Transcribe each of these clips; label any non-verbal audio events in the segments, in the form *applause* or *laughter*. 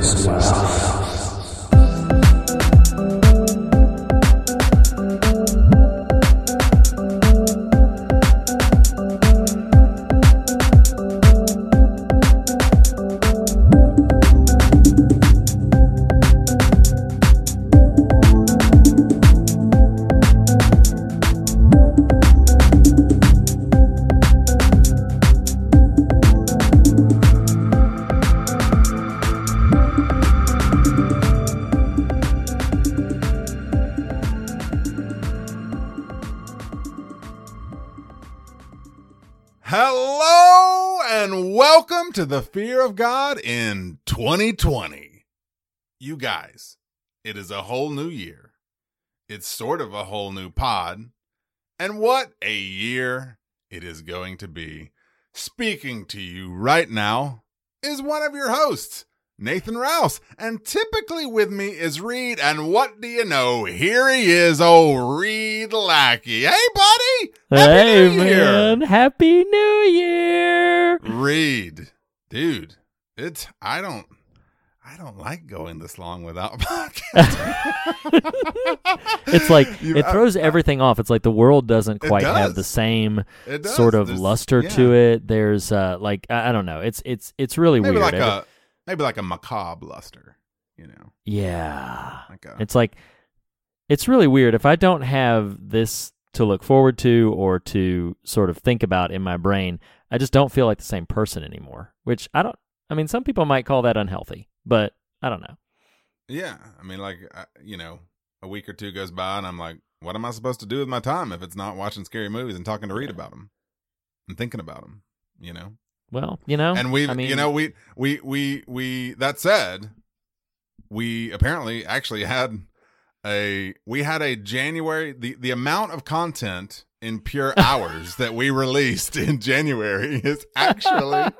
das West. To the Fear of God in 2020. You guys, it is a whole new year. It's sort of a whole new pod. And what a year it is going to be. Speaking to you right now is one of your hosts, Nathan Rouse. And typically with me is Reed. And what do you know? Here he is, old Reed Lackey. Hey, buddy. Happy hey New Year. happy New Year! Reed, dude, it's I don't I don't like going this long without *laughs* podcast. It's like it throws everything off. It's like the world doesn't It quite have the same sort of There's- luster yeah. to it. There's uh like I, don't know. It's it's it's really Maybe weird. like a maybe like a macabre luster, you know. yeah. Like a, It's like it's really weird if I don't have this to look forward to or to sort of think about in my brain. I just don't feel like the same person anymore. Which I don't. I mean, some people might call that unhealthy, but I don't know. yeah, I mean like I, you know, a week or two goes by and I'm like, what am I supposed to do with my time if it's not watching scary movies and talking to Reed about them and thinking about them, you know? Well, you know, and we I mean, you know we we we we that said we apparently actually had a we had a january the the amount of content in pure hours that we released in january is actually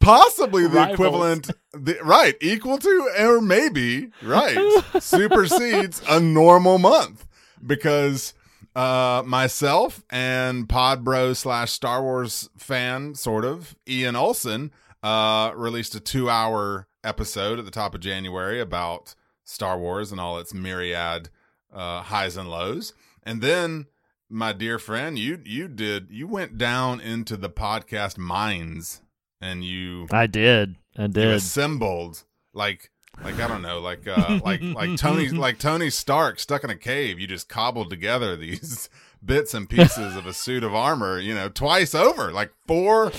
possibly the Rivals. equivalent the, right equal to or maybe right supersedes a normal month because uh myself and pod bro slash star wars fan sort of ian olson uh released a two hour episode at the top of january about star wars and all its myriad uh highs and lows and then my dear friend you you did you went down into the podcast mines and you I did. I did. assembled like like I don't know, like uh like like Tony *laughs* like Tony Stark stuck in a cave. You just cobbled together these *laughs* bits and pieces of a suit of armor, you know, twice over, like four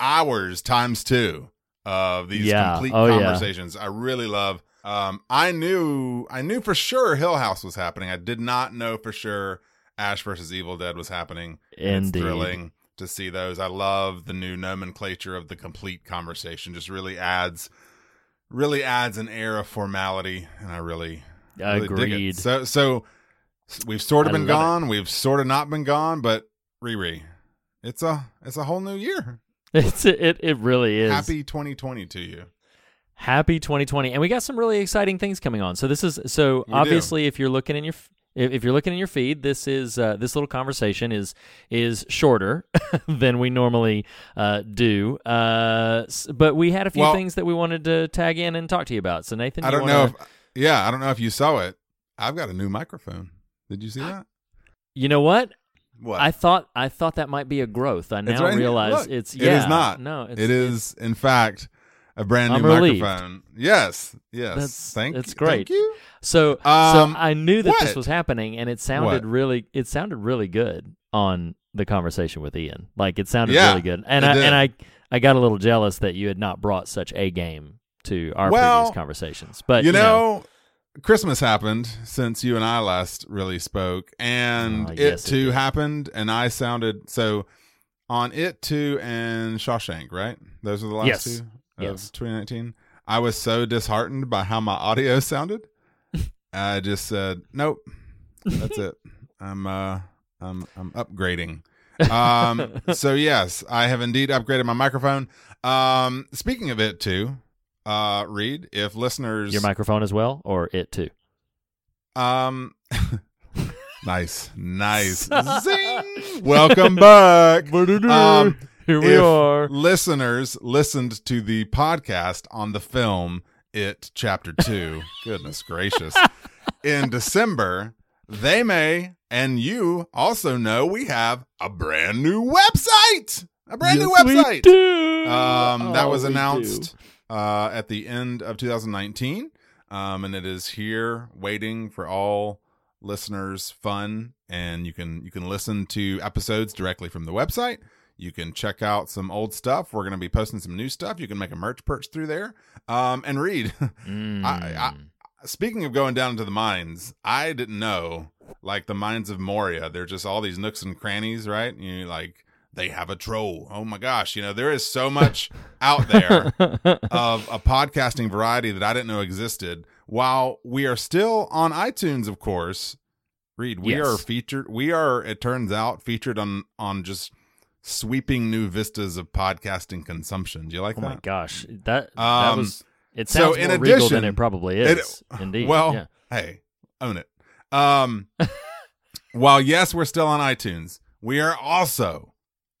hours times two of these Yeah. complete Oh, yeah. conversations. I really love. Um, I knew I knew for sure Hill House was happening. I did not know for sure Ash versus Evil Dead was happening. Indeed. It's thrilling to see those. I love the new nomenclature of the complete conversation. Just really adds, really adds an air of formality, and I really, really dig it. Agreed. So, so we've sort of I been love it. gone. We've sort of not been gone, but Riri, it's a it's a whole new year. *laughs* It's it. It really is. Happy 2020 to you. Happy 2020, and we got some really exciting things coming on. So this is so We do. obviously if you're looking in your if, if you're looking in your feed, this is uh, this little conversation is is shorter *laughs* than we normally uh, do. Uh, but we had a few Well- things that we wanted to tag in and talk to you about. So Nathan, I don't know wanna- if, yeah, I don't know if you saw it. I've got a new microphone. Did you see that? you know what What? I thought I thought that might be a growth. I It's now right realize Look, it's yeah is not. no it's, it is, in fact, a brand new microphone. Yes, yes. That's- thank, that's thank great. you. So, Um, so I knew that this was happening, and it sounded What? really, it sounded really good on the conversation with Ian. Like it sounded Yeah, really good, and I did. and I, I got a little jealous that you had not brought such a game to our Well, previous conversations. But you know, Christmas happened since you and I last really spoke, and Oh, it yes, too did. happened, and I sounded so on it too and Shawshank, right? Those are the last Yes. two of Yes. 2019. I was so disheartened by how my audio *laughs* sounded. I just said, "Nope, that's it. I'm uh, I'm I'm upgrading." Um, *laughs* so yes, I have indeed upgraded my microphone. Um, speaking of it too, uh, Reed, if listeners, your microphone as well, or it too. um, *laughs* nice, nice, zing. Welcome back. Um, Here we if are. Listeners listened to the podcast on the film It Chapter *laughs* 2, goodness gracious, in December, they may and you also know we have a brand new website. A brand new Yes, we website. do. Um, that Oh, was announced uh, at the end of 2019, um, and it is here waiting for all listeners' fun. And you can you can listen to episodes directly from the website. You can check out some old stuff. We're going to be posting some new stuff. You can make a merch purchase through there um, and read. *laughs* Mm. I- Speaking of going down into the mines, I didn't know like the mines of Moria. They're just all these nooks and crannies, right? You like they have a troll. Oh my gosh, you know there is so much out there *laughs* of a podcasting variety that I didn't know existed. While we are still on iTunes, of course, Reed, we Yes. are featured. We are, it turns out, featured on on just sweeping new vistas of podcasting consumption. Do you like oh that? Oh my gosh, that that Um, was. It so sounds in more regal than it probably it- is. indeed. Well, yeah. hey, own it. Um, *laughs* while yes, we're still on iTunes, we are also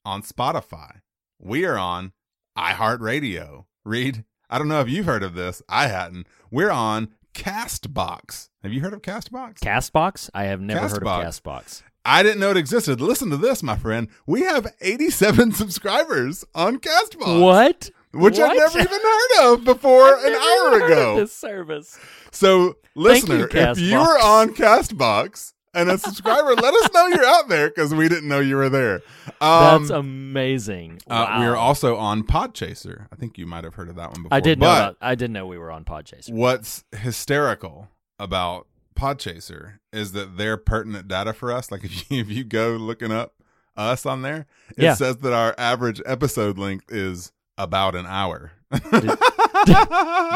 on Spotify. We are on iHeartRadio. Reed, I don't know if you've heard of this. I hadn't. We're on Castbox. Have you heard of Castbox? Castbox. I have never heard of Castbox. I didn't know it existed. Listen to this, my friend. We have 87 *laughs* subscribers on Castbox. What? Which I've never even heard of before an hour ago. This service. So, Thank you, listener, if you are on Castbox and a subscriber, let us know you're out there because we didn't know you were there. Um, That's amazing. uh, we are also on Podchaser. I think you might have heard of that one before. I did know. About, I didn't know we were on Podchaser. what's hysterical about Podchaser is that they're pertinent data for us. Like *laughs* if you, if you go looking up us on there, it Yeah. says that our average episode length is about an hour.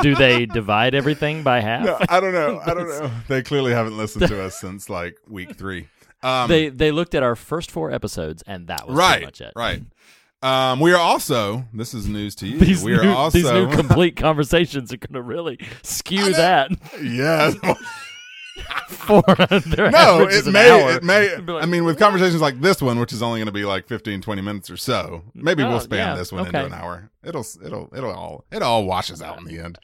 Do they divide everything by *laughs* half? No, I don't know. I don't *laughs* know. They clearly haven't listened to us since like week three. Um, they they looked at our first four episodes, and that was right, pretty much it. right. Um, we are also. This is news to you. These we are new, also. these new complete conversations are going to really skew that yes. *laughs* for their no, it may. It may. Like, I mean, with conversations like this one, which is only going to be like 15, 20 minutes or so, maybe Oh, we'll span yeah, this one okay. into an hour. It'll. It'll. It'll all. It all washes out in the end.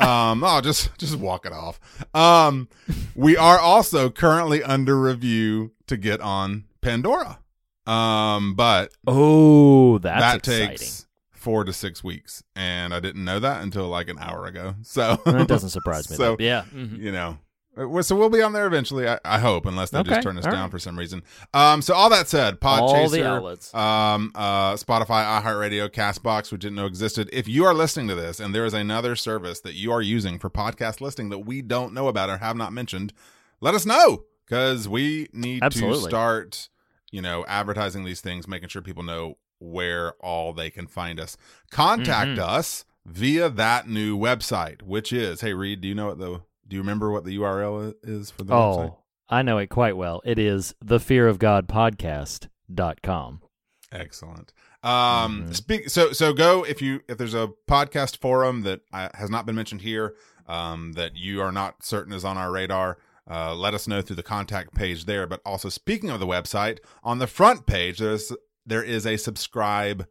Um. oh, just just walk it off. Um. We are also currently under review to get on Pandora. Um. But Oh, that's that exciting. takes four to six weeks, and I didn't know that until like an hour ago. So that doesn't surprise me. *laughs* So though. yeah, mhm. you know. Uh, well, So we'll be on there eventually, I, I hope, unless they Okay, just turn us all down right. for some reason. Um, so all that said, all the Podchaser, outlets. um, uh, Spotify, iHeartRadio, Castbox, which didn't know existed. If you are listening to this and there is another service that you are using for podcast listing that we don't know about or have not mentioned, let us know because we need to start, you know, advertising these things, making sure people know where all they can find us. Contact Mhm. us via that new website, which is, hey Reed, do you know what the do you remember what the URL is for the website? Oh, I know it quite well. It is thefearofgodpodcast.com. Excellent. Um, Mhm. speak. So so go if you if there's a podcast forum that uh, has not been mentioned here, um, that you are not certain is on our radar. Uh, let us know through the contact page there. But also, speaking of the website, on the front page there's there is a subscribe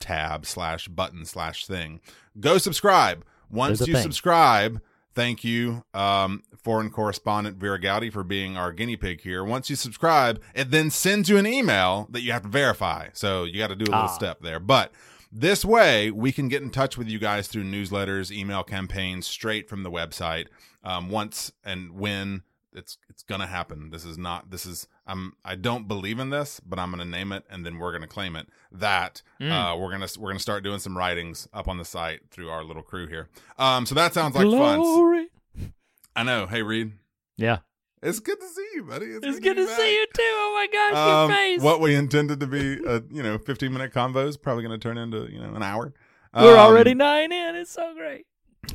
tab slash button slash thing. Go subscribe. Once you thing. subscribe, thank you, um, foreign correspondent Vera Gowdy for being our guinea pig here. Once you subscribe, it then sends you an email that you have to verify. So you got to do a little Ah. step there. But this way, we can get in touch with you guys through newsletters, email campaigns, straight from the website. Um, once and when it's it's gonna happen. This is not. This is. I'm. I don't believe in this, but I'm gonna name it, and then we're gonna claim it. That Mm. uh, we're gonna we're gonna start doing some writings up on the site through our little crew here. Um, so that sounds like fun. I know. Hey, Reed, Yeah. it's good to see you, buddy. It's good be to see you too. Oh my gosh, Um, your face. what we intended to be a you know 15 minute convo is probably going to turn into you know an hour. We're Um, already nine in. It's so great.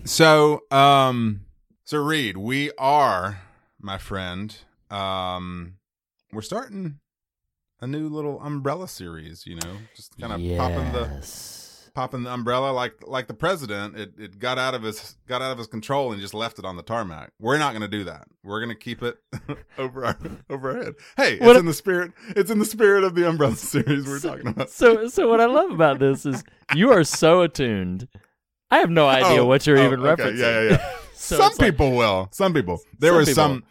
So, um, so Reed, we are, my friend, um, we're starting a new little umbrella series. You know, just kind of popping the popping the umbrella like like the president. It it got out of his got out of his control and just left it on the tarmac. We're not going to do that. We're going to keep it *laughs* over our over our head. Hey, it's What- in the spirit. It's in the spirit of the umbrella *laughs* series we're talking about. So, so what I love about this is you are so attuned I have no idea Oh, what you're oh, even okay, referencing. Yeah, yeah, yeah. So some it's like- people will. Some people. There Some was people. some.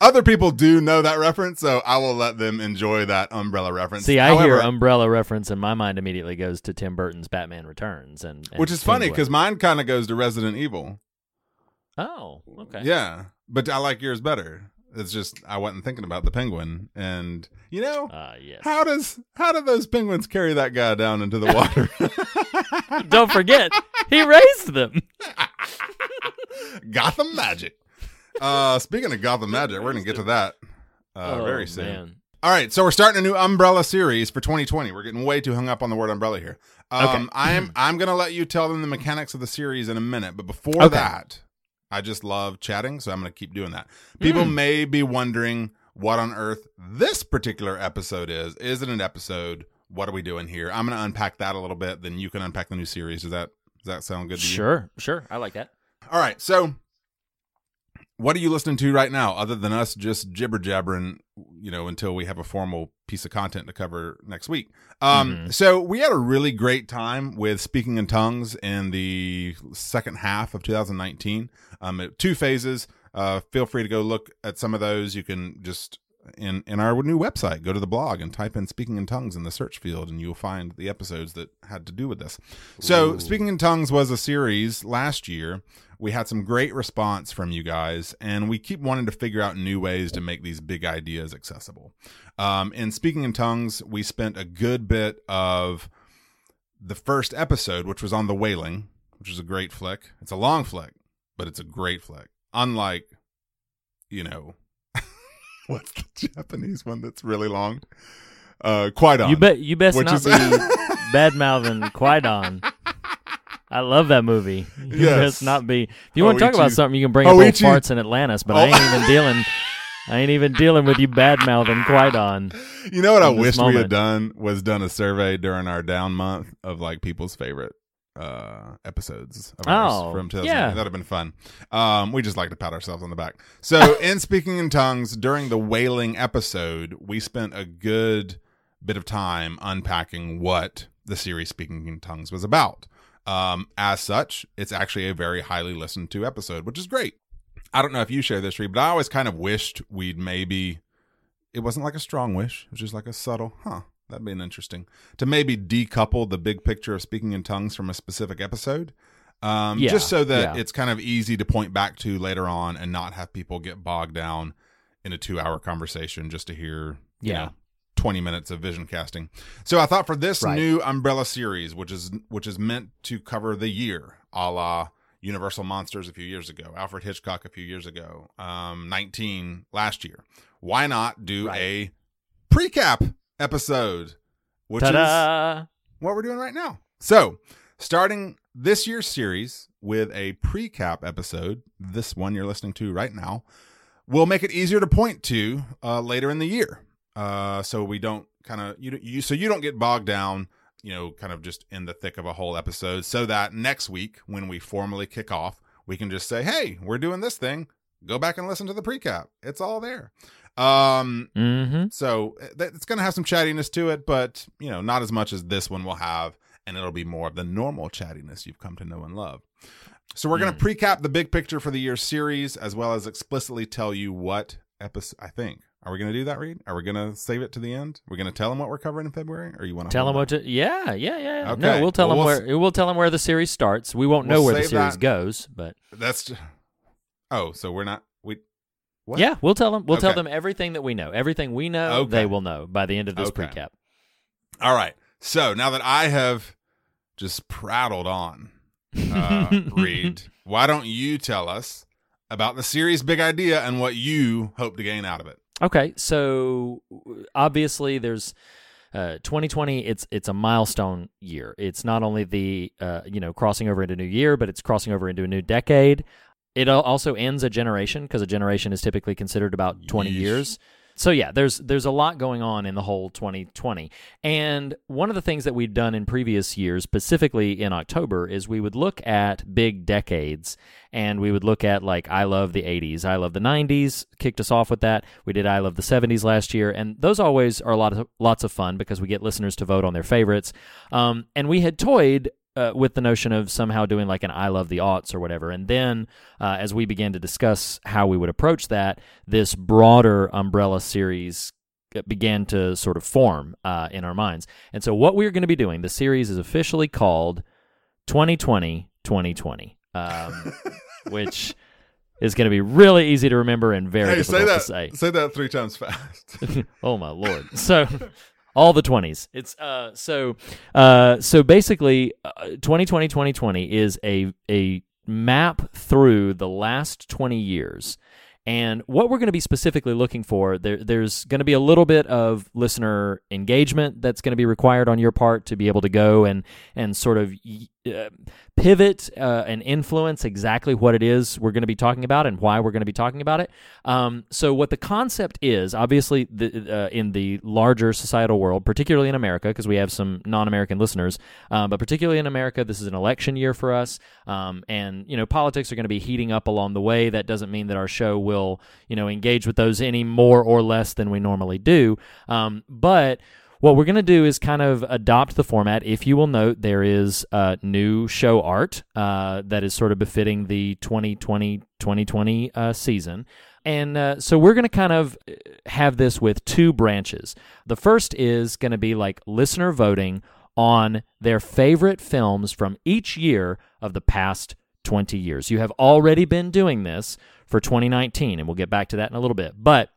Other people do know that reference, so I will let them enjoy that umbrella reference. See, I However, hear umbrella reference, and my mind immediately goes to Tim Burton's Batman Returns, and, and which is funny because mine kind of goes to Resident Evil. oh, okay, Yeah, but I like yours better. It's just I wasn't thinking about the penguin, and you know uh, yes. how does how do those penguins carry that guy down into the water? *laughs* Don't forget, he raised them. *laughs* Gotham Magic. Uh, speaking of Gotham Magic, we're gonna get to that uh, oh, very soon. Man. All right, so we're starting a new umbrella series for 2020. We're getting way too hung up on the word umbrella here. Um, Okay. I'm *clears throat* I'm gonna let you tell them the mechanics of the series in a minute, but before Okay. that, I just love chatting, so I'm gonna keep doing that. People Mm. may be wondering what on earth this particular episode is. Is it an episode? What are we doing here? I'm gonna unpack that a little bit. Then you can unpack the new series. Does that does that sound good to you? Sure, sure, I like that. All right, so what are you listening to right now, other than us just jibber jabbering? You know, until we have a formal piece of content to cover next week. Um, Mhm. so we had a really great time with speaking in tongues in the second half of 2019. Um, two phases. Uh, feel free to go look at some of those. You can just in in our new website. Go to the blog and type in speaking in tongues in the search field and you'll find the episodes that had to do with this. So Ooh. speaking in tongues was a series last year. We had some great response from you guys and we keep wanting to figure out new ways to make these big ideas accessible. Um, in speaking in tongues we spent a good bit of the first episode which was on the wailing which is a great flick. It's a long flick but it's a great flick. Unlike you know *laughs* what's the japanese one that's really long uh quite on You bet. You best not is- be *laughs* bad mouthing Kwaidan. I love that movie. You Yes. best not be. If you want to talk about something, you can bring up old farts in Atlantis, but I ain't even dealing. I ain't even dealing with you bad mouthing Kwaidan. You know what I wish wished we had done was done a survey during our down month of like people's favorite uh episodes of ours Oh, from 2000 yeah. that'd have been fun um we just like to pat ourselves on the back so *laughs* in speaking in tongues during the wailing episode we spent a good bit of time unpacking what the series speaking in tongues was about um as such it's actually a very highly listened to episode which is great i don't know if you share this Reed, but i always kind of wished we'd maybe it wasn't like a strong wish. It was just like a subtle, huh? That'd be an interesting to maybe decouple the big picture of speaking in tongues from a specific episode, um, Yeah, just so that yeah. it's kind of easy to point back to later on and not have people get bogged down in a two-hour conversation just to hear, you Yeah. know, twenty minutes of vision casting. So I thought for this Right. new umbrella series, which is which is meant to cover the year, a la Universal Monsters a few years ago, Alfred Hitchcock a few years ago, um, 19 last year. Why not do Right. a precap episode, which is Ta-da! what we're doing right now. So, starting this year's series with a precap episode, this one you're listening to right now, will make it easier to point to uh, later in the year. Uh, so we don't kind of you you so you don't get bogged down, you know, kind of just in the thick of a whole episode. So that next week when we formally kick off, we can just say, "Hey, we're doing this thing. Go back and listen to the precap. It's all there." Um, Mm-hmm. so uh, it's going to have some chattiness to it, but you know, not as much as this one will have, and it'll be more of the normal chattiness you've come to know and love. So we're going to precap the big picture for the year series, as well as explicitly tell you what episode. I think. Are we going to do that, Reed? Are we going to save it to the end? We're going to tell them what we're covering in February, or you want to Tell them what to. Yeah, yeah, yeah. Okay. No, we'll tell Well, them we'll where we'll tell them where the series starts. We won't know We'll where the series that. goes, but That's. Just, oh, so we're not. What? yeah, we'll tell them. We'll tell them everything that we know. Everything we know, Okay. they will know by the end of this Okay. precap. All right. So now that I have just prattled on, uh, *laughs* Reed, why don't you tell us about the series' big idea and what you hope to gain out of it? Okay, so obviously there's uh, 2020. It's it's a milestone year. It's not only the uh, you know crossing over into a new year, but it's crossing over into a new decade. It also ends a generation because a generation is typically considered about 20 Yeesh. years. So yeah, there's there's a lot going on in the whole 2020. And one of the things that we've done in previous years, specifically in October, is we would look at big decades and we would look at like I love the 80s, I love the 90s, kicked us off with that. We did I love the 70s last year, and those always are a lot of lots of fun because we get listeners to vote on their favorites. Um, and we had toyed uh, with the notion of somehow doing like an I love the aughts or whatever. And then uh, as we began to discuss how we would approach that, this broader umbrella series began to sort of form uh, in our minds. And so what we're going to be doing, the series is officially called 2020 2020, um, *laughs* which is going to be really easy to remember and very Hey, difficult say that. to say. Say that three times fast. *laughs* oh my lord! So *laughs* all the twenties. It's uh so uh so basically, uh, 2020 2020 is a a map through the last twenty years. And what we're going to be specifically looking for, there, there's going to be a little bit of listener engagement that's going to be required on your part to be able to go and and sort of uh, pivot uh, and influence exactly what it is we're going to be talking about and why we're going to be talking about it. Um, so, what the concept is, obviously, the, uh, in the larger societal world, particularly in America, because we have some non-American listeners, um, but particularly in America, this is an election year for us, um, and you know, politics are going to be heating up along the way. That doesn't mean that our show will, you know, engage with those any more or less than we normally do, um, but what we're going to do is kind of adopt the format. If you will note, there is uh, new show art uh, that is sort of befitting the 2020 2020 uh, season. And uh, so we're going to kind of uh, have this with two branches. The first is going to be like listener voting on their favorite films from each year of the past 20 years. You have already been doing this for 2019, and we'll get back to that in a little bit. But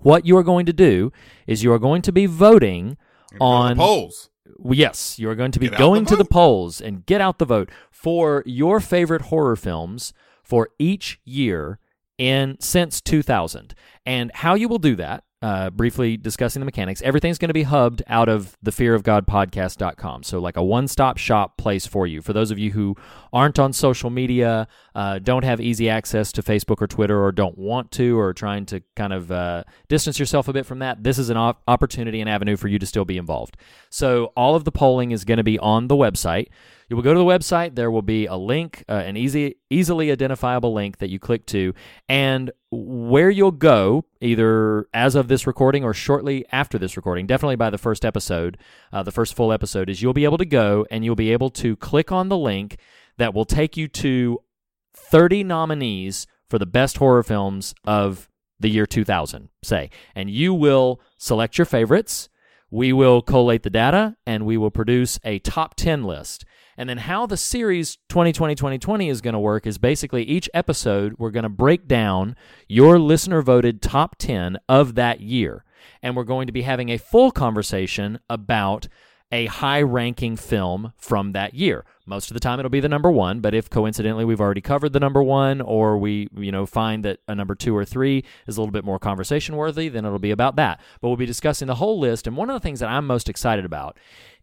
what you are going to do is you are going to be voting on polls. Yes, you are going to be Get going the to the polls and get out the vote for your favorite horror films for each year in since 2000. And how you will do that, uh, briefly discussing the mechanics, everything's going to be hubbed out of the Fear of God podcast.com. So, like a one stop shop place for you. For those of you who aren't on social media, uh, don't have easy access to Facebook or Twitter, or don't want to, or trying to kind of uh, distance yourself a bit from that, this is an op- opportunity and avenue for you to still be involved. So, all of the polling is going to be on the website. You will go to the website. There will be a link, uh, an easy, easily identifiable link that you click to, and where you'll go, either as of this recording or shortly after this recording, definitely by the first episode, uh, the first full episode, is you'll be able to go and you'll be able to click on the link that will take you to 30 nominees for the best horror films of the year 2000, say, and you will select your favorites. We will collate the data and we will produce a top 10 list. And then how the series 2020 2020 is going to work is basically each episode we're going to break down your listener voted top 10 of that year. And we're going to be having a full conversation about a high ranking film from that year. Most of the time it'll be the number 1, but if coincidentally we've already covered the number 1 or we, you know, find that a number 2 or 3 is a little bit more conversation worthy, then it'll be about that. But we'll be discussing the whole list and one of the things that I'm most excited about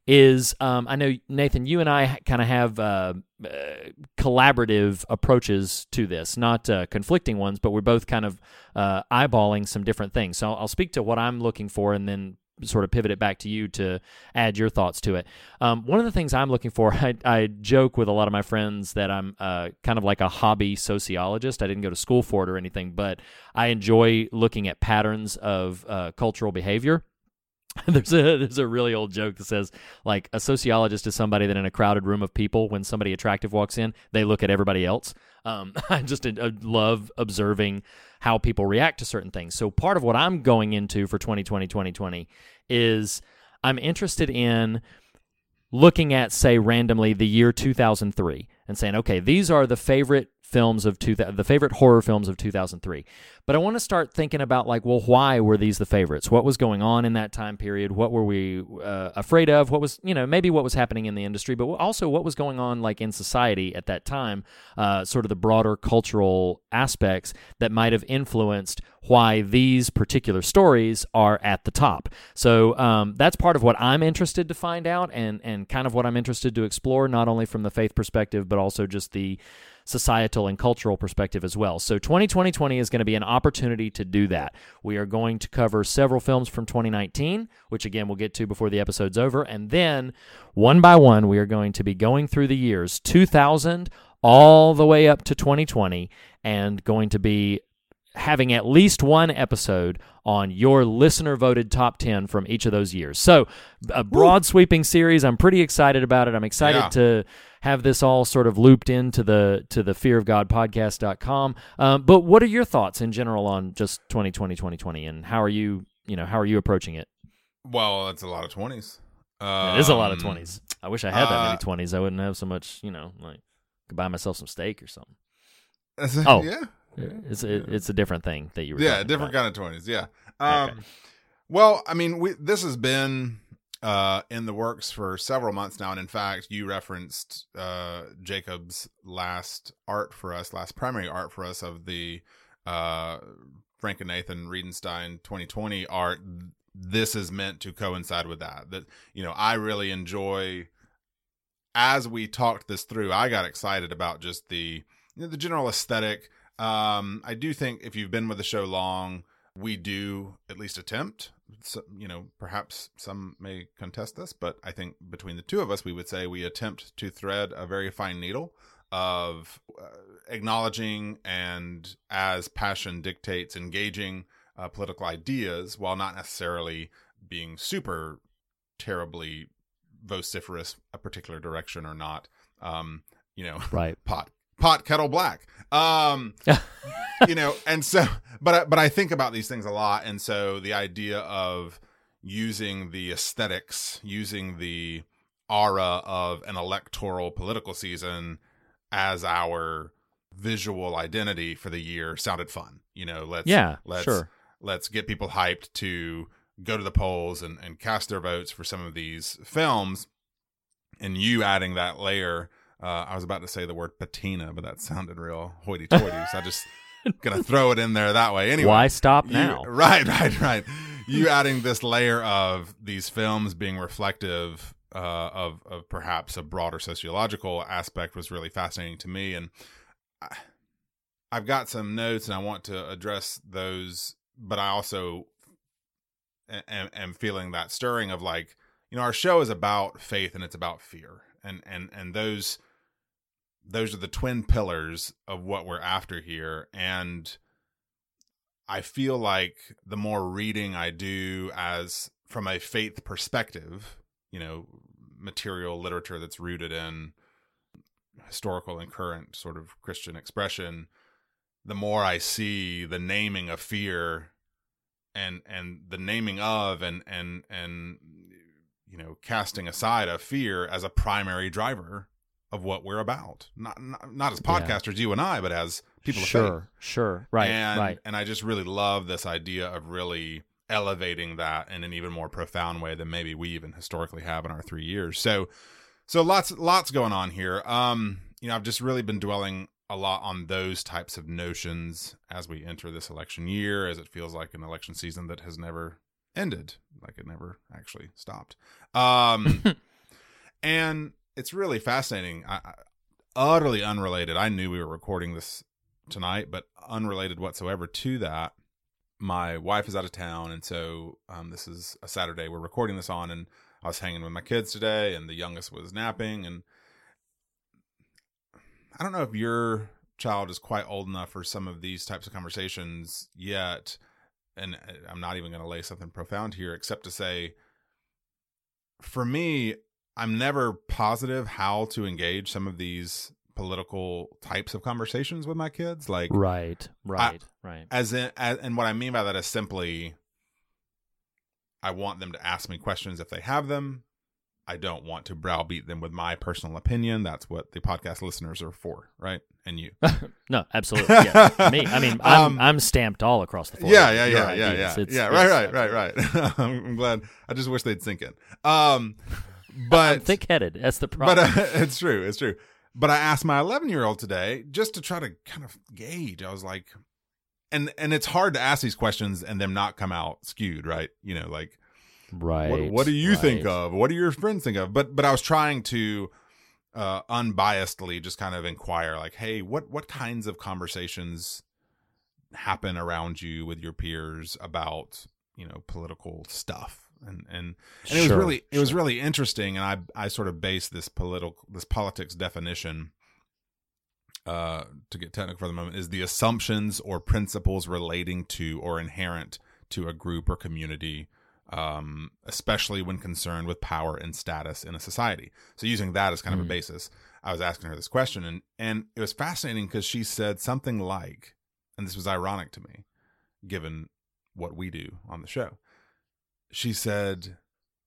is um, I know Nathan, you and I kind of have uh, uh, collaborative approaches to this, not uh, conflicting ones, but we're both kind of uh, eyeballing some different things. So I'll speak to what I'm looking for, and then sort of pivot it back to you to add your thoughts to it. Um, one of the things I'm looking for, *laughs* I, I joke with a lot of my friends that I'm uh, kind of like a hobby sociologist. I didn't go to school for it or anything, but I enjoy looking at patterns of uh, cultural behavior. *laughs* there's a there's a really old joke that says like a sociologist is somebody that in a crowded room of people when somebody attractive walks in they look at everybody else. Um, *laughs* i just uh, love observing how people react to certain things. So part of what i'm going into for 2020 2020 is i'm interested in looking at say randomly the year 2003 and saying okay these are the favorite films of two the favorite horror films of 2003 but i want to start thinking about like well why were these the favorites? What was going on in that time period? What were we uh, afraid of? What was you know maybe what was happening in the industry but also what was going on like in society at that time uh, sort of the broader cultural aspects that might have influenced why these particular stories are at the top. So um, that's part of what i'm interested to find out and and kind of what i'm interested to explore not only from the faith perspective but also just the societal and cultural perspective as well. So 2020 is going to be an opportunity to do that. We are going to cover several films from 2019, which again we'll get to before the episode's over, and then one by one we are going to be going through the years 2000 all the way up to 2020 and going to be having at least one episode on your listener voted top 10 from each of those years. So, a broad sweeping series. I'm pretty excited about it. I'm excited Yeah. to have this all sort of looped into the to the fear of god podcast.com. Um, but what are your thoughts in general on just 2020 2020 and how are you, you know, how are you approaching it? Well, that's a lot of twenties. it is a lot of Um, 20s. I wish I had that uh, many 20s. I wouldn't have so much, you know, like could buy myself some steak or something. Um, *laughs* Oh. yeah, It's a, it's a different thing that you were yeah, different about. kind of twenties. Yeah. Um, Okay. Well, I mean, we this has been uh, in the works for several months now, and in fact, you referenced uh, Jacob's last art for us, last primary art for us of the uh, Frank and Nathan Riedenstein 2020 art. This is meant to coincide with that. That you know, I really enjoy. As we talked this through, I got excited about just the you know, the general aesthetic. Um, I do think if you've been with the show long, we do at least attempt. So, you know, perhaps some may contest this, but I think between the two of us, we would say we attempt to thread a very fine needle of uh, acknowledging and, as passion dictates, engaging uh, political ideas while not necessarily being super terribly vociferous a particular direction or not. Um, you know, Right. *laughs* pot pot kettle black. Um *laughs* you know and so but I, but i think about these things a lot. And so the idea of using the aesthetics using the aura of an electoral political season as our visual identity for the year sounded fun. You know let's Yeah, let's sure. let's get people hyped to go to the polls and, and cast their votes for some of these films. And you adding that layer uh, i was about to say the word patina but that sounded real hoity-toity so i just *laughs* gonna throw it in there that way anyway Why stop you- now? *laughs* right right right you adding this layer of these films being reflective uh, of of perhaps a broader sociological aspect was really fascinating to me and I, i've got some notes and i want to address those but i also am, am feeling that stirring of like you know our show is about faith and it's about fear and and and those those are the twin pillars of what we're after here. And i feel like the more reading i do as from a faith perspective you know material literature that's rooted in historical and current sort of christian expression the more i see the naming of fear and and the naming of and and and you know casting aside of fear as a primary driver of what we're about not not, not as Yeah. podcasters you and i but as people sure, sure. Right, and, right. and i just really love this idea of really elevating that in an even more profound way than maybe we even historically have in our three years so so lots lots going on here um you know i've just really been dwelling a lot on those types of notions as we enter this election year as it feels like an election season that has never ended like it never actually stopped um *laughs* and it's really fascinating. I, I, utterly unrelated. I knew we were recording this tonight but unrelated whatsoever to that my wife is out of town and so um, this is a saturday we're recording this on and i was hanging with my kids today and the youngest was napping and i don't know if your child is quite old enough for some of these types of conversations yet and uh, i'm not even going to lay something profound here except to say for me i'm never positive how to engage some of these political types of conversations with my kids like Right, right, right. as in as, and what i mean by that is simply i want them to ask me questions if they have them i don't want to browbeat them with my personal opinion that's what the podcast listeners are for right and you *laughs* No, absolutely. *laughs* Yeah. Me. I mean, I'm Um, I'm stamped all across the floor. yeah yeah yeah yeah yeah It's- yeah right right right right I'm, *laughs* I'm glad i just wish they'd sink in um but I'm thick-headed. That's the but problem. uh, *laughs* it's true it's true but i asked my 11 year old today just to try to kind of gauge i was like and and it's hard to ask these questions and them not come out skewed right you know like right. what, what do you think of what do your friends think of but but i was trying to uh unbiasedly just kind of inquire like hey what what kinds of conversations happen around you with your peers about you know political stuff and and and it was really it was really interesting and i i sort of based this political this politics definition uh, to get technical for the moment, is the assumptions or principles relating to or inherent to a group or community, um, especially when concerned with power and status in a society. So using that as kind of a Mm. basis, I was asking her this question, and and it was fascinating because she said something like, and this was ironic to me, given what we do on the show. She said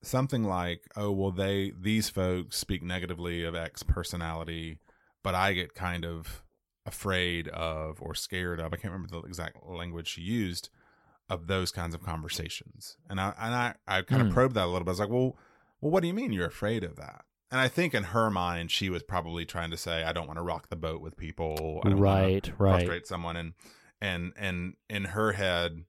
something like, "Oh, well, they these folks speak negatively of X personality, but I get kind of afraid of or scared of. I can't remember the exact language she used of those kinds of conversations." And I and I I kind Hmm. of probed that a little bit. I was like, "Well, well, what do you mean you're afraid of that?" And I think in her mind, she was probably trying to say, "I don't want to rock the boat with people. I don't Right, right. frustrate someone." And and and in her head,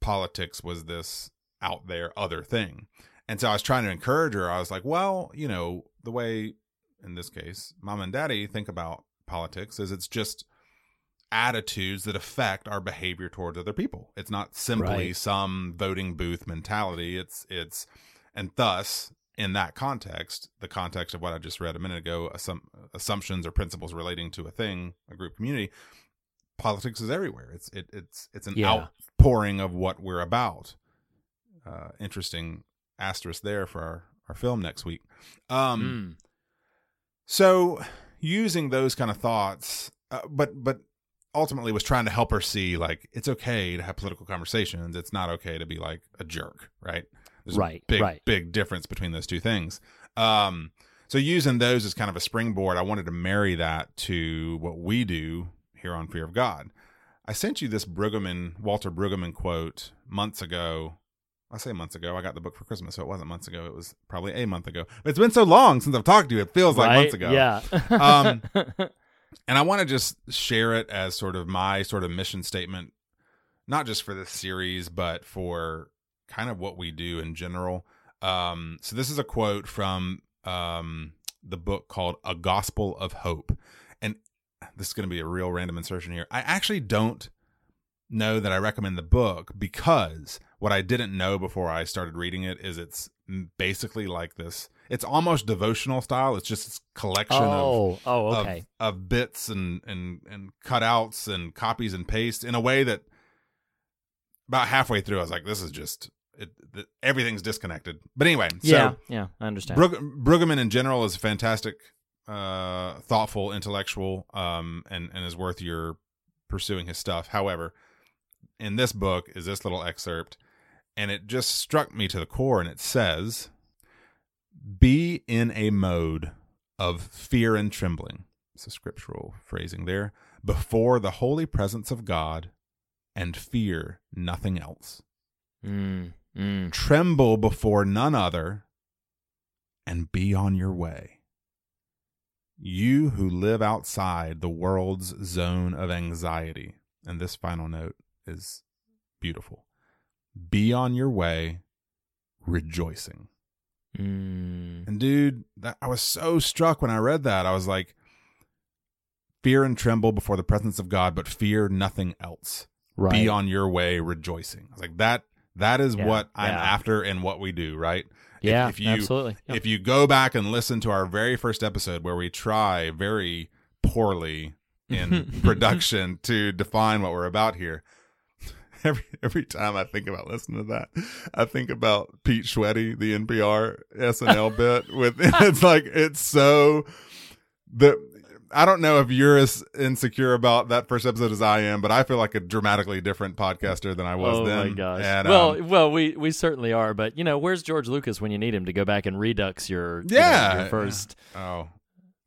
politics was this out there other thing. And so I was trying to encourage her. I was like, well, you know, the way in this case, mom and daddy think about politics is it's just attitudes that affect our behavior towards other people. It's not simply Right. some voting booth mentality. It's it's and thus in that context, the context of what I just read a minute ago, assum- assumptions or principles relating to a thing, a group community, politics is everywhere. It's it, it's it's an Yeah. outpouring of what we're about. Uh, interesting asterisk there for our, our film next week. Um, Mm. so using those kind of thoughts, uh, but but ultimately was trying to help her see like it's okay to have political conversations. It's not okay to be like a jerk, right? There's Right, a big right. big difference between those two things. Um, so using those as kind of a springboard, I wanted to marry that to what we do here on Fear of God. I sent you this Brueggemann, Walter Brueggemann quote months ago. I say months ago. I got the book for Christmas, so it wasn't months ago. It was probably a month ago. But it's been so long since I've talked to you. It feels like Right? months ago. Yeah. Um, *laughs* And I want to just share it as sort of my sort of mission statement, not just for this series, but for kind of what we do in general. Um, so this is a quote from um, the book called A Gospel of Hope. And this is going to be a real random insertion here. I actually don't know that I recommend the book because what I didn't know before I started reading it is it's basically like this. It's almost devotional style. It's just this collection of oh, oh, of- okay. of, bits and and and cutouts and copies and paste in a way that about halfway through I was like, this is just it, th- everything's disconnected. But anyway, yeah, so yeah, I understand. Brug- Brueggemann in general is a fantastic, uh, thoughtful, intellectual, um, and and is worth your pursuing his stuff. However, in this book is this little excerpt, and it just struck me to the core. And it says, "Be in a mode of fear and trembling." It's a scriptural phrasing there before the holy presence of God, and fear nothing else Mm, mm. tremble before none other, and be on your way. You who live outside the world's zone of anxiety, and this final note is beautiful. Be on your way, rejoicing. Mm. And dude, that, I was so struck when I read that. I was like, fear and tremble before the presence of God, but fear nothing else Right. be on your way rejoicing. I was like that that is Yeah, what I'm yeah. after and what we do, right? If- yeah, if, you absolutely. Yeah. if you go back and listen to our very first episode where we try very poorly in *laughs* production to define what we're about here. *laughs* Every every time I think about listening to that, I think about Pete Schweddy, the NPR SNL *laughs* bit with it's like it's so the I don't know if you're as insecure about that first episode as I am, but I feel like a dramatically different podcaster than I was oh then. my gosh. And, well, um, well, we we certainly are, but you know, where's George Lucas when you need him to go back and redux your you know, Yeah. your first Oh,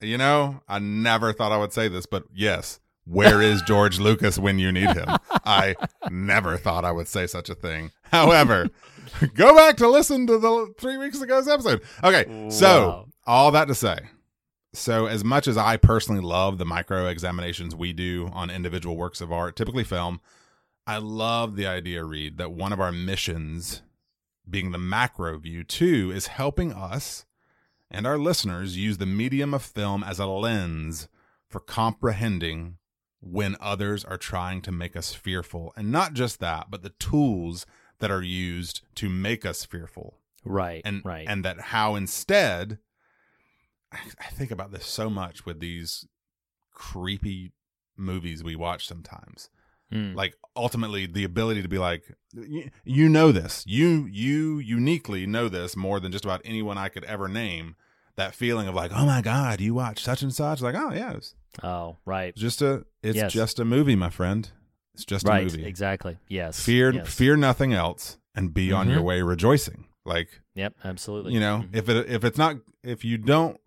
you know, I never thought I would say this, but yes, where is George Lucas when you need him? I never thought I would say such a thing. However, *laughs* go back to listen to the three weeks ago's episode. Okay, so Wow. all that to say, so as much as I personally love the micro examinations we do on individual works of art, typically film, I love the idea, Reed, that one of our missions, being the macro view too, is helping us and our listeners use the medium of film as a lens for comprehending when others are trying to make us fearful. And not just that, but the tools that are used to make us fearful. right, And right. and that how instead I I think about this so much with these creepy movies we watch sometimes. Mm. Like ultimately the ability to be like you know this. You you uniquely know this more than just about anyone I could ever name. That feeling of like, "Oh my god, you watch such and such." Like, "Oh yeah, it's oh, right. just a it's Yes. just a movie, my friend. It's just a movie. Exactly. Yes. Fear Yes. fear nothing else and be on Mhm. your way rejoicing." Like, Yep. Absolutely. you know Mhm. if it if it's not if you don't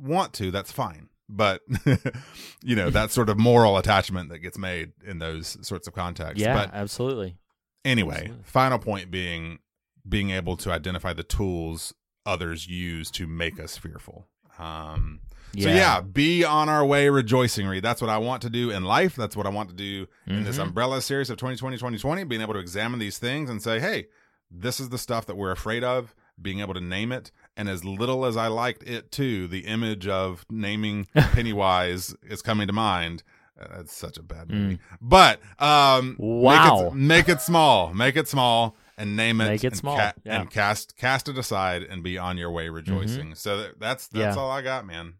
want to that's fine but *laughs* you know that sort of moral attachment that gets made in those sorts of contexts Yeah. but absolutely. anyway absolutely. final point being being able to identify the tools others use to make us fearful um so yeah be on our way rejoicing Reed that's what i want to do in life that's what i want to do in this Mhm. umbrella series of 2020 2020 being able to examine these things and say hey this is the stuff that we're afraid of being able to name it and as little as i liked it too the image of naming *laughs* pennywise is coming to mind Uh, that's such a bad movie but um Mm. Wow. make it, make it small make it small and name it Make it and small, ca- yeah. and cast cast it aside and be on your way rejoicing so that, that's that's Yeah. all i got man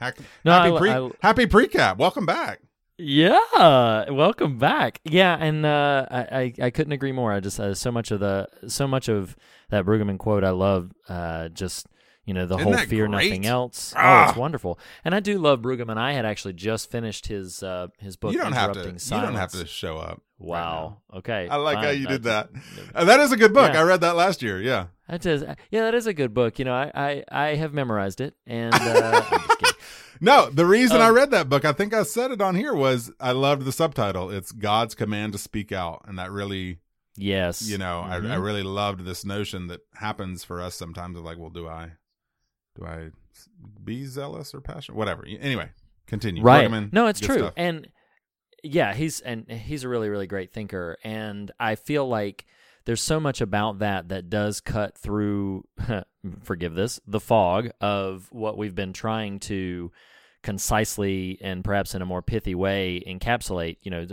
Hack, No, happy, I- pre, I- happy precap welcome back Yeah, welcome back. Yeah, and uh, I, I couldn't agree more. I just uh, so much of the so much of that Brueggemann quote I love. Uh, just you know the Isn't whole fear great? nothing else. Ah. Oh, it's wonderful. And I do love Brueggemann. I had actually just finished his uh, his book. you don't have to Interrupting you don't have to show up Wow. okay. I like how you did that. Uh, that is a good book Yeah. i read that last year yeah That is, yeah, that is a good book. You know, I I, I have memorized it, and uh, *laughs* I'm just kidding. No, the reason I Um, read that book, I think I said it on here, was I loved the subtitle. It's God's command to speak out, and that really, Yes, you know, I, I Mhm. really loved this notion that happens for us sometimes. Of like, well, do I, do I be zealous or passionate? Whatever. Anyway, continue. right Brueggemann, no it's true stuff. and yeah he's and he's a really really great thinker and i feel like there's so much about that that does cut through *laughs* forgive this the fog of what we've been trying to concisely and perhaps in a more pithy way encapsulate you know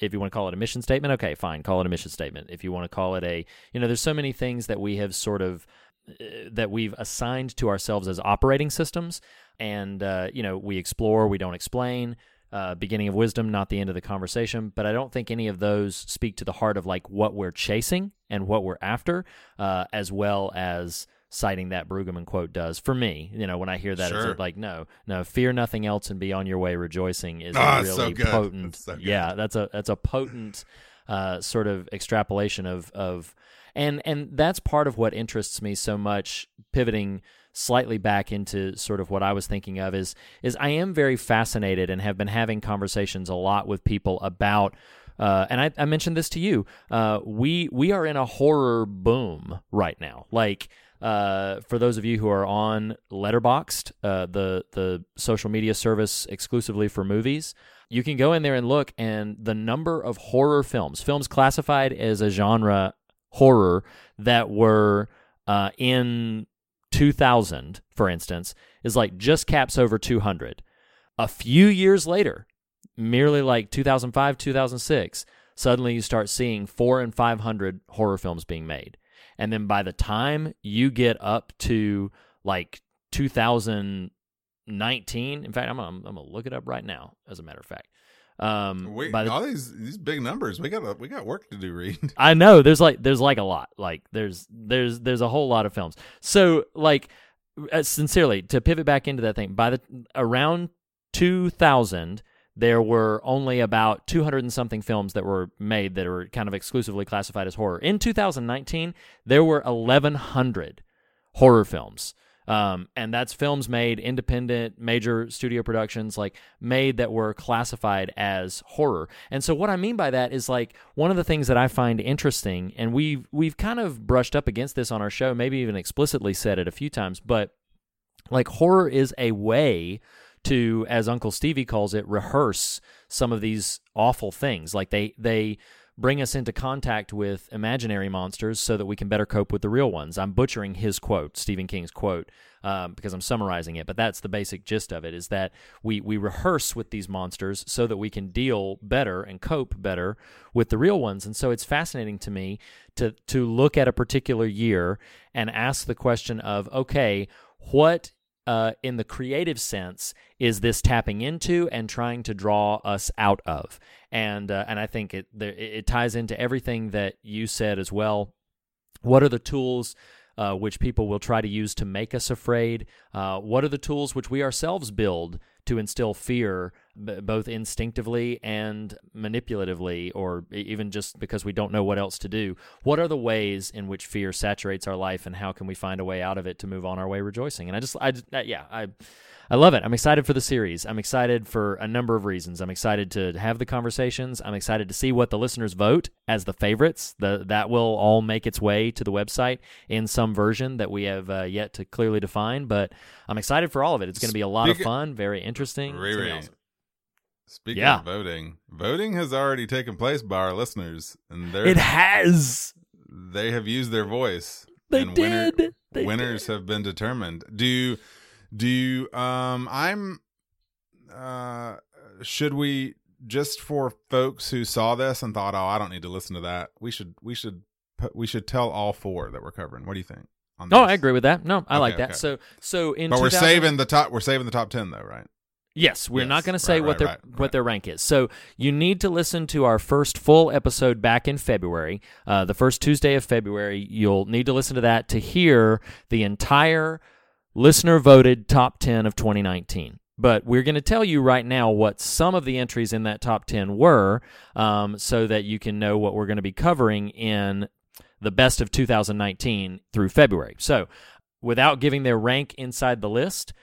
if you want to call it a mission statement okay fine call it a mission statement. If you want to call it a you know there's so many things that we have sort of uh, that we've assigned to ourselves as operating systems and uh, you know we explore we don't explain uh, beginning of wisdom not the end of the conversation but i don't think any of those speak to the heart of like what we're chasing and what we're after uh, as well as citing that Brueggemann quote does for me. You know when i hear that Sure. it's like no no fear nothing else and be on your way rejoicing is a really so potent It's so yeah that's a that's a potent uh, sort of extrapolation of of and and that's part of what interests me so much pivoting slightly back into sort of what I was thinking of is is I am very fascinated and have been having conversations a lot with people about uh, and I, I mentioned this to you. Uh, we we are in a horror boom right now. Like uh, for those of you who are on Letterboxd, uh, the the social media service exclusively for movies, you can go in there and look, and the number of horror films, films classified as a genre horror that were uh, in 2000, for instance, is like just caps over 200. A few years later, merely like 2005, 2006, suddenly you start seeing four and 500 horror films being made. And then by the time you get up to like 2019, in fact, I'm I'm gonna look it up right now, as a matter of fact. Um, We, by the all these these big numbers, we got we got work to do. Reed. *laughs* I know there's like there's like a lot like there's there's there's a whole lot of films. So like uh, sincerely to pivot back into that thing by the around 2000 there were only about 200 and something films that were made that were kind of exclusively classified as horror. In 2019 there were 1100 horror films. Um, and that's films made independent, major studio productions, like made that were classified as horror. And so, what I mean by that is like one of the things that I find interesting, and we've we've kind of brushed up against this on our show, maybe even explicitly said it a few times, but like horror is a way to, as Uncle Stevie calls it, rehearse some of these awful things. Like they they bring us into contact with imaginary monsters so that we can better cope with the real ones. I'm butchering his quote, Stephen King's quote, um, because I'm summarizing it, but that's the basic gist of it: is that we we rehearse with these monsters so that we can deal better and cope better with the real ones. And so it's fascinating to me to to look at a particular year and ask the question of, okay, what uh, in the creative sense is this tapping into and trying to draw us out of? And uh, and I think it there, it ties into everything that you said as well. What are the tools? Uh, which people will try to use to make us afraid? Uh, what are the tools which we ourselves build to instill fear, b- both instinctively and manipulatively, or even just because we don't know what else to do? What are the ways in which fear saturates our life, and how can we find a way out of it to move on our way rejoicing? And I just, I, uh, yeah, I. I love it. I'm excited for the series. I'm excited for a number of reasons. I'm excited to have the conversations. I'm excited to see what the listeners vote as the favorites. The that will all make its way to the website in some version that we have uh, yet to clearly define. But I'm excited for all of it. It's going to be a lot Speaking- of fun, very interesting. Riri, awesome. Speaking Yeah. of voting, voting has already taken place by our listeners, and they're, It has. they have used their voice. They and winner- did. They winners did. have been determined. Do you, do you, um I'm uh should we just for folks who saw this and thought, "Oh, I don't need to listen to that." We should we should put, we should tell all four that we're covering. What do you think? On Oh. I agree with that. No, I Okay, like that. okay. So, so in But we're saving the top we're saving the top 10 though, right? Yes, we're Yes, not going to say right, what right, their right, what their rank is. So you need to listen to our first full episode back in February, uh, the first Tuesday of February. You'll need to listen to that to hear the entire listener voted top ten of 2019. But we're going to tell you right now what some of the entries in that top 10 were, um, so that you can know what we're going to be covering in the best of 2019 through February. So, without giving their rank inside the list,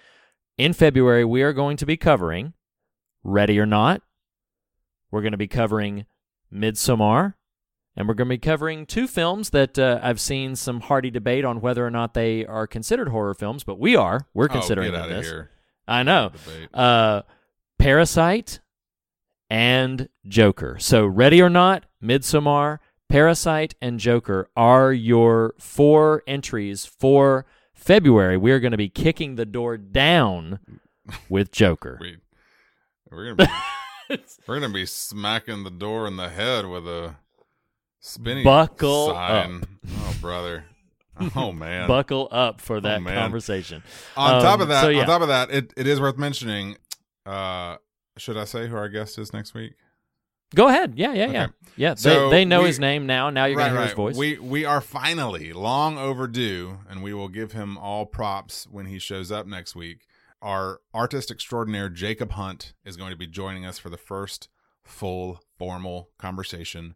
in February, we are going to be covering Ready or Not. We're going to be covering Midsommar. And we're going to be covering two films that uh, I've seen some hearty debate on whether or not they are considered horror films, but we are. We're considering oh, out of this. here. I know. Uh, Parasite and Joker. So, Ready or Not, Midsommar, Parasite, and Joker are your four entries for February. We are going to be kicking the door down with Joker. *laughs* We we're going to be *laughs* we're going to be smacking the door in the head with a spinning Buckle sign. Oh, brother. *laughs* Oh man. Buckle up for that man. conversation. on Um, top of that, so yeah. on top of that, it, it is worth mentioning uh should I say who our guest is next week? Go ahead. Yeah, yeah, yeah. Okay. Yeah, So they, they know we- his name now. Now you're going to hear his voice. We we are finally long overdue, and we will give him all props when he shows up next week. Our artist extraordinaire Jacob Hunt is going to be joining us for the first full formal conversation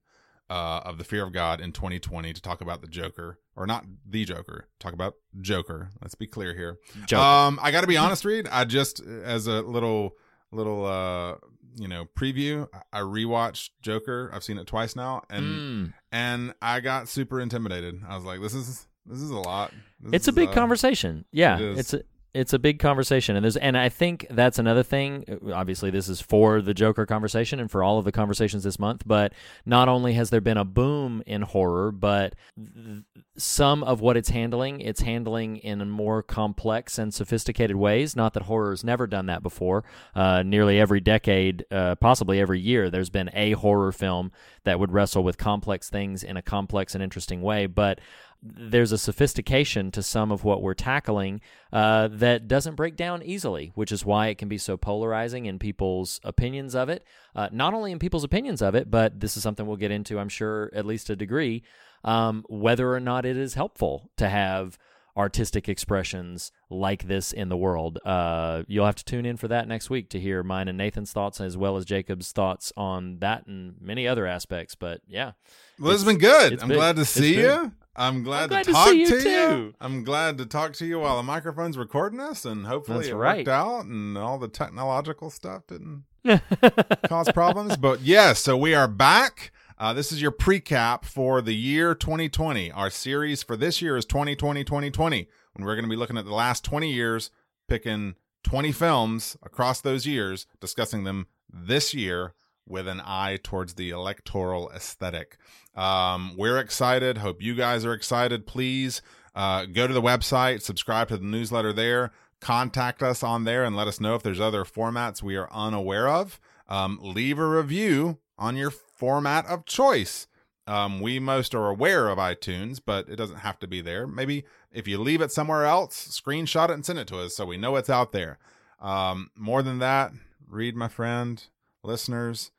uh, of the fear of God in 2020 to talk about the Joker, or not the Joker, talk about Joker. Let's be clear here. Joker. Um, I got to be honest, Reed. I just as a little little uh you know preview. I rewatched Joker. I've seen it twice now, and Mm. and I got super intimidated. I was like, this is this is a lot. This it's a big uh, conversation. Yeah, it is. it's a it's a big conversation, and there's and I think that's another thing. Obviously, this is for the Joker conversation and for all of the conversations this month. But not only has there been a boom in horror, but th- some of what it's handling, it's handling in more complex and sophisticated ways. Not that horror has never done that before. Uh, nearly every decade, uh, possibly every year, there's been a horror film that would wrestle with complex things in a complex and interesting way. But there's a sophistication to some of what we're tackling uh, that doesn't break down easily, which is why it can be so polarizing in people's opinions of it. Uh, not only in people's opinions of it, but this is something we'll get into, I'm sure, at least a degree, um, whether or not it is helpful to have artistic expressions like this in the world. Uh, you'll have to tune in for that next week to hear mine and Nathan's thoughts as well as Jacob's thoughts on that and many other aspects. But yeah, Well, it's It's- been good. it's I'm big. glad to see you. I'm glad, I'm glad to to talk you to you. I'm glad to talk to you while the microphone's recording us, and hopefully That's it right. worked out, and all the technological stuff didn't *laughs* cause problems. But yes, so we are back. Uh, this is your precap for the year 2020. Our series for this year is 2020 2020, when we're going to be looking at the last 20 years, picking 20 films across those years, discussing them this year with an eye towards the electoral aesthetic. Um, we're excited. Hope you guys are excited. Please uh, go to the website, subscribe to the newsletter there, contact us on there, and let us know if there's other formats we are unaware of. Um, leave a review on your format of choice. Um, we most are aware of iTunes, but it doesn't have to be there. Maybe if you leave it somewhere else, screenshot it and send it to us so we know it's out there. Um, more than that, Reed my friend, listeners,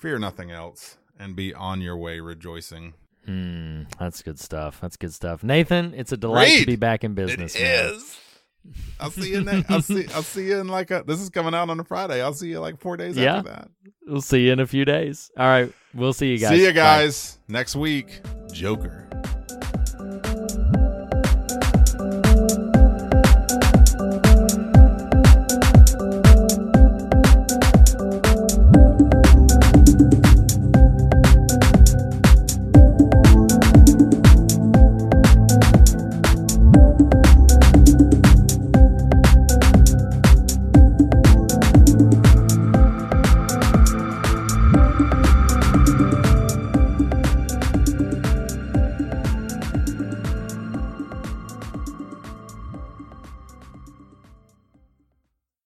fear nothing else, and be on your way rejoicing. Hmm, that's good stuff. That's good stuff. Nathan, it's a delight to be back in business. It man. is. I'll see you next. I'll see. I'll see you in like a. This is coming out on a Friday. I'll see you like four days Yeah. after that. We'll see you in a few days. All right, we'll see you guys. See you Bye. guys next week. Joker.